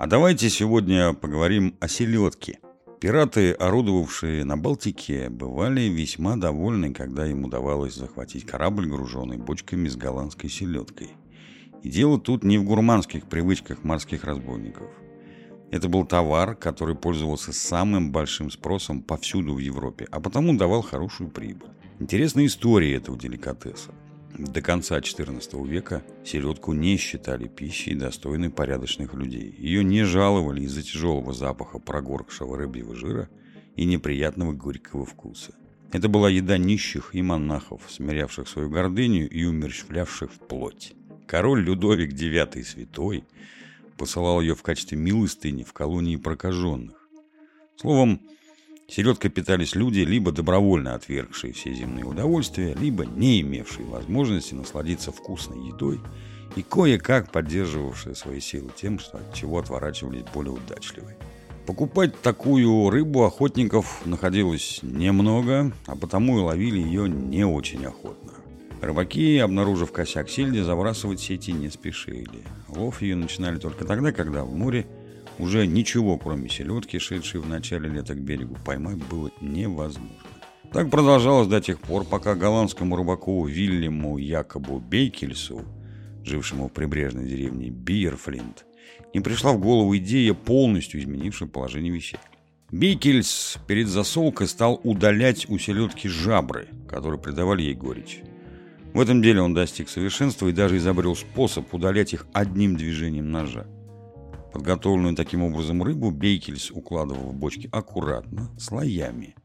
А давайте сегодня поговорим о селедке. Пираты, орудовавшие на Балтике, бывали весьма довольны, когда им удавалось захватить корабль, груженный бочками с голландской селедкой. И дело тут не в гурманских привычках морских разбойников. Это был товар, который пользовался самым большим спросом повсюду в Европе, а потому давал хорошую прибыль. Интересная история этого деликатеса. До конца XIV века селедку не считали пищей, достойной порядочных людей. Ее не жаловали из-за тяжелого запаха прогоркшего рыбьего жира и неприятного горького вкуса. Это была еда нищих и монахов, смирявших свою гордыню и умерщвлявших в плоть. Король Людовик IX Святой посылал ее в качестве милостыни в колонии прокаженных. Словом, Селедкой питались люди, либо добровольно отвергшие все земные удовольствия, либо не имевшие возможности насладиться вкусной едой и кое-как поддерживавшие свои силы тем, что от чего отворачивались более удачливые. Покупать такую рыбу охотников находилось немного, а потому и ловили ее не очень охотно. Рыбаки, обнаружив косяк сельди, забрасывать сети не спешили. Лов ее начинали только тогда, когда в море уже ничего, кроме селедки, шедшей в начале лета к берегу, поймать было невозможно. Так продолжалось до тех пор, пока голландскому рыбаку Вильяму Якобу Бейкельсу, жившему в прибрежной деревне Биерфлинт, не пришла в голову идея, полностью изменившая положение вещей. Бейкельс перед засолкой стал удалять у селедки жабры, которые придавали ей горечь. В этом деле он достиг совершенства и даже изобрел способ удалять их одним движением ножа. Подготовленную таким образом рыбу Бейкельс укладывал в бочки аккуратно, слоями,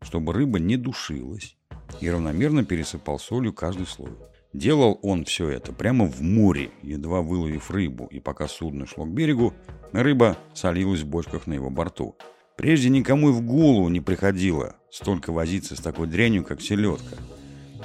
чтобы рыба не душилась, и равномерно пересыпал солью каждый слой. Делал он все это прямо в море, едва выловив рыбу, и пока судно шло к берегу, рыба солилась в бочках на его борту. Прежде никому и в голову не приходило столько возиться с такой дрянью, как селедка –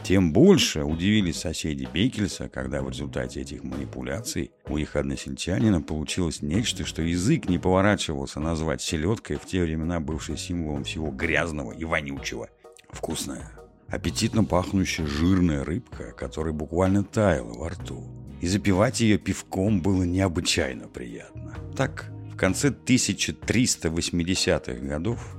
тем больше удивились соседи Бекельса, когда в результате этих манипуляций у их односельчанина получилось нечто, что язык не поворачивался назвать селедкой в те времена бывшей символом всего грязного и вонючего. Вкусная, аппетитно пахнущая жирная рыбка, которая буквально таяла во рту. И запивать ее пивком было необычайно приятно. Так, в конце 1380-х годов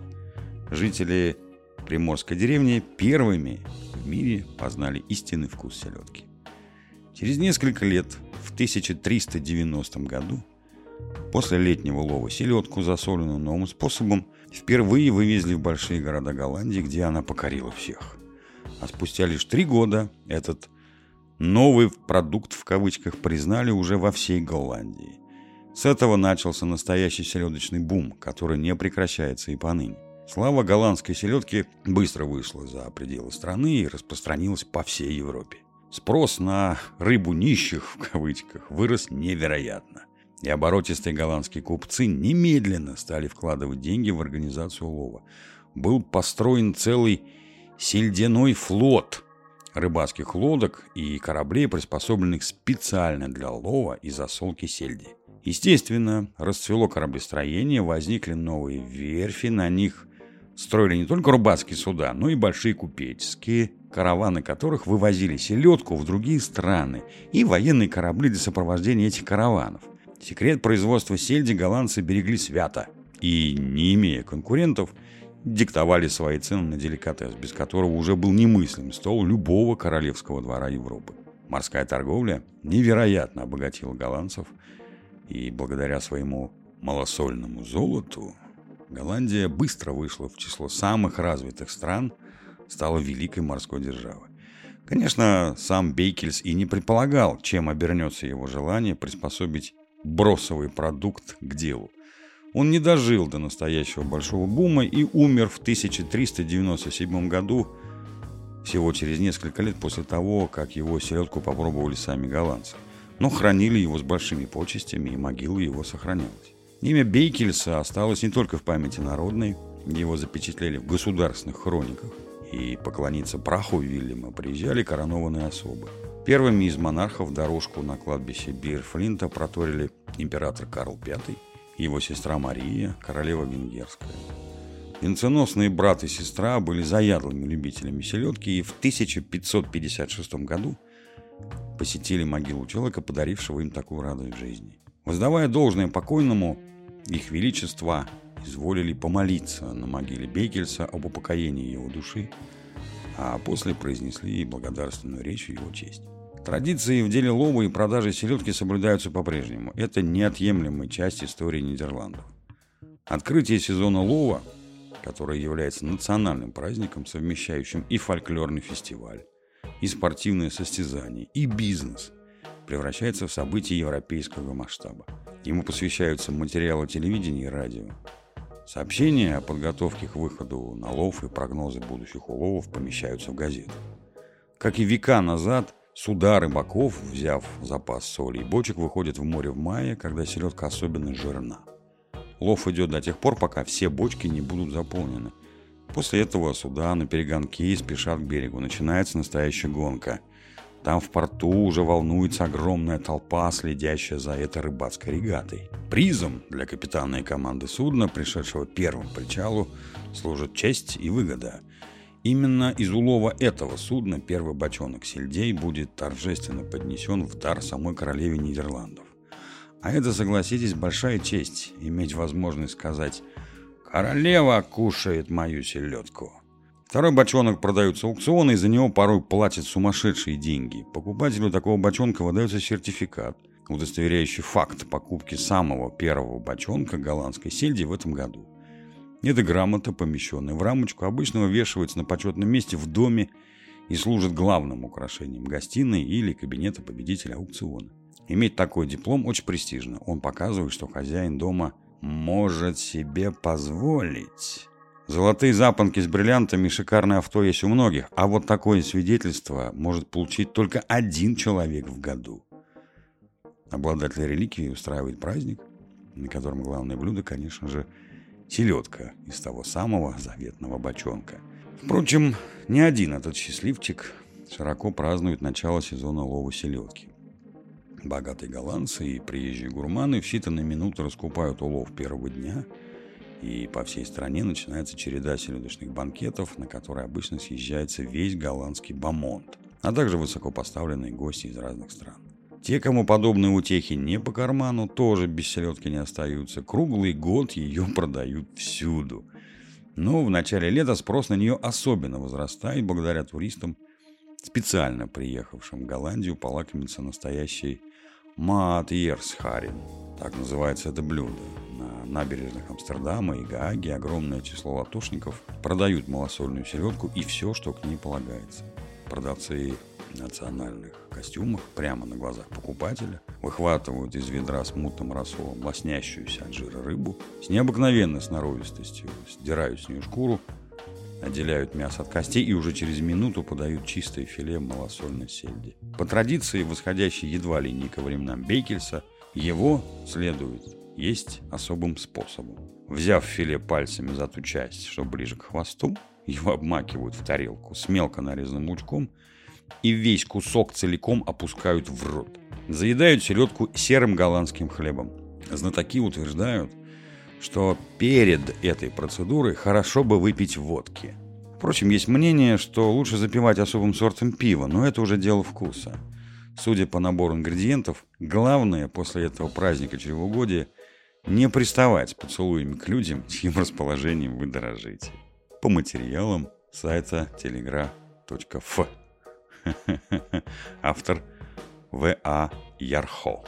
жители приморской деревни первыми в мире познали истинный вкус селедки. Через несколько лет, в 1390 году, после летнего лова селедку, засоленную новым способом, впервые вывезли в большие города Голландии, где она покорила всех. А спустя лишь три года этот новый продукт в кавычках признали уже во всей Голландии. С этого начался настоящий селедочный бум, который не прекращается и поныне. Слава голландской селедки быстро вышла за пределы страны и распространилась по всей Европе. Спрос на «рыбу нищих» в кавычках вырос невероятно. И оборотистые голландские купцы немедленно стали вкладывать деньги в организацию лова. Был построен целый сельдяной флот рыбацких лодок и кораблей, приспособленных специально для лова и засолки сельди. Естественно, расцвело кораблестроение, возникли новые верфи, на них строили не только рыбацкие суда, но и большие купеческие, караваны которых вывозили селедку в другие страны и военные корабли для сопровождения этих караванов. Секрет производства сельди голландцы берегли свято и, не имея конкурентов, диктовали свои цены на деликатес, без которого уже был немыслим стол любого королевского двора Европы. Морская торговля невероятно обогатила голландцев, и благодаря своему малосольному золоту Голландия быстро вышла в число самых развитых стран, стала великой морской державой. Конечно, сам Бейкельс и не предполагал, чем обернется его желание приспособить бросовый продукт к делу. Он не дожил до настоящего большого бума и умер в 1397 году, всего через несколько лет после того, как его селедку попробовали сами голландцы. Но хранили его с большими почестями, и могила его сохранялась. Имя Бейкельса осталось не только в памяти народной, его запечатлели в государственных хрониках, и поклониться праху Вильяма приезжали коронованные особы. Первыми из монархов дорожку на кладбище Бирфлинта проторили император Карл V, его сестра Мария, королева венгерская. Венценосные брат и сестра были заядлыми любителями селедки и в 1556 году посетили могилу человека, подарившего им такую радость жизни. Воздавая должное покойному, Их величество изволили помолиться на могиле Бекельса об упокоении его души, а после произнесли благодарственную речь в его честь. Традиции в деле лова и продажи селедки соблюдаются по-прежнему. Это неотъемлемая часть истории Нидерландов. Открытие сезона лова, которое является национальным праздником, совмещающим и фольклорный фестиваль, и спортивное состязание, и бизнес, превращается в событие европейского масштаба. Ему посвящаются материалы телевидения и радио. Сообщения о подготовке к выходу на лов и прогнозы будущих уловов помещаются в газетах. Как и века назад, суда рыбаков, взяв запас соли и бочек, выходят в море в мае, когда селедка особенно жирна. Лов идет до тех пор, пока все бочки не будут заполнены. После этого суда на перегонке спешат к берегу. Начинается настоящая гонка – там в порту уже волнуется огромная толпа, следящая за этой рыбацкой регатой. Призом для капитана и команды судна, пришедшего первым к причалу, служит честь и выгода. Именно из улова этого судна первый бочонок сельдей будет торжественно поднесен в дар самой королеве Нидерландов. А это, согласитесь, большая честь иметь возможность сказать «Королева кушает мою селедку». Второй бочонок продается аукциона, и за него порой платят сумасшедшие деньги. Покупателю такого бочонка выдается сертификат, удостоверяющий факт покупки самого первого бочонка голландской сельди в этом году. Эта грамота, помещенная в рамочку, обычно вывешивается на почетном месте в доме и служит главным украшением гостиной или кабинета победителя аукциона. Иметь такой диплом очень престижно. Он показывает, что хозяин дома может себе позволить Золотые запонки с бриллиантами и шикарное авто есть у многих, а вот такое свидетельство может получить только один человек в году. Обладатель реликвии устраивает праздник, на котором главное блюдо, конечно же, селедка из того самого заветного бочонка. Впрочем, не один этот счастливчик широко празднует начало сезона лова селедки. Богатые голландцы и приезжие гурманы в считанные минуты раскупают улов первого дня – и по всей стране начинается череда селедочных банкетов, на которые обычно съезжается весь голландский бомонд, а также высокопоставленные гости из разных стран. Те, кому подобные утехи не по карману, тоже без селедки не остаются. Круглый год ее продают всюду. Но в начале лета спрос на нее особенно возрастает благодаря туристам, специально приехавшим в Голландию полакомиться настоящей маатьерсхарин. Так называется это блюдо набережных Амстердама и Гааги огромное число латошников продают малосольную селедку и все, что к ней полагается. Продавцы национальных костюмах прямо на глазах покупателя выхватывают из ведра с мутным рассолом лоснящуюся от жира рыбу, с необыкновенной сноровистостью сдирают с нее шкуру, отделяют мясо от костей и уже через минуту подают чистое филе малосольной сельди. По традиции, восходящей едва ли не ко временам Бейкельса, его следует есть особым способом. Взяв филе пальцами за ту часть, что ближе к хвосту, его обмакивают в тарелку с мелко нарезанным лучком и весь кусок целиком опускают в рот. Заедают селедку серым голландским хлебом. Знатоки утверждают, что перед этой процедурой хорошо бы выпить водки. Впрочем, есть мнение, что лучше запивать особым сортом пива, но это уже дело вкуса. Судя по набору ингредиентов, главное после этого праздника чревоугодия – не приставать поцелуями к людям, чьим расположением вы дорожите. По материалам сайта telegraph.f. Автор В.А. Ярхо.